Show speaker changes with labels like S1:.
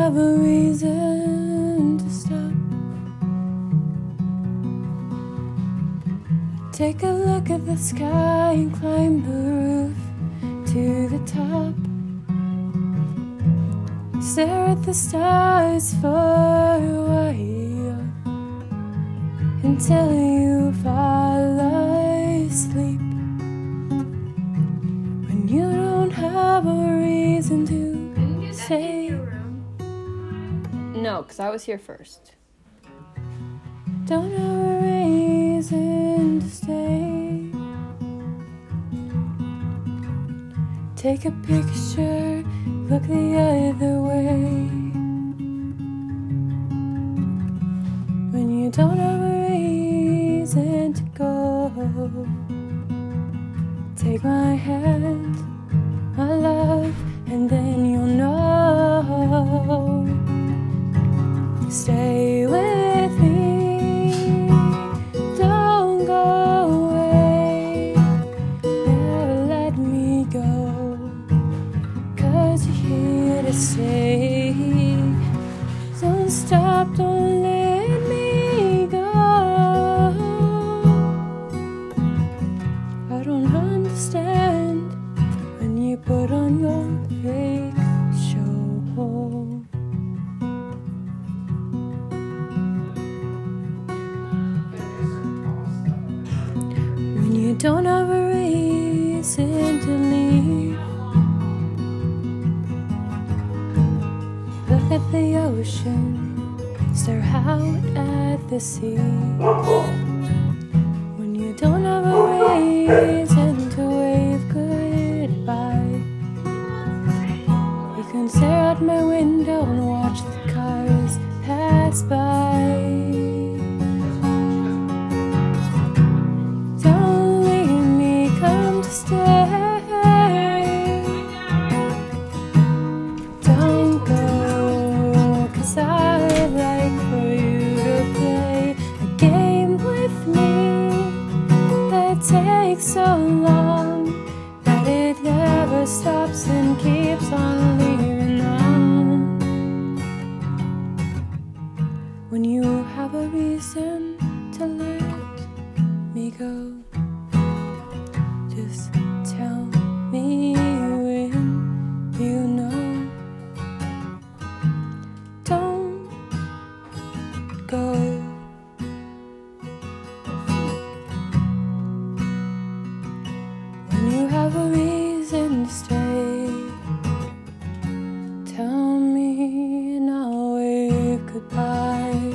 S1: have a reason to stop. Take a look at the sky and climb the roof to the top. Stare at the stars for a while until you fall asleep. When you don't have a reason to say.
S2: No, mm. because I was here first.
S1: Don't have a reason to stay. Take a picture, look the other way. When you don't have a reason to go, take my hand, my love, and then You're here to stay. Don't stop, don't let me go. I don't understand when you put on your fake show. When you don't have ocean, stare out at the sea. When you don't have a reason to wave goodbye, you can stare out my window and watch takes so long that it never stops and keeps on leaving on. When you have a reason to let me go. Just tell me Tell me now, wave goodbye.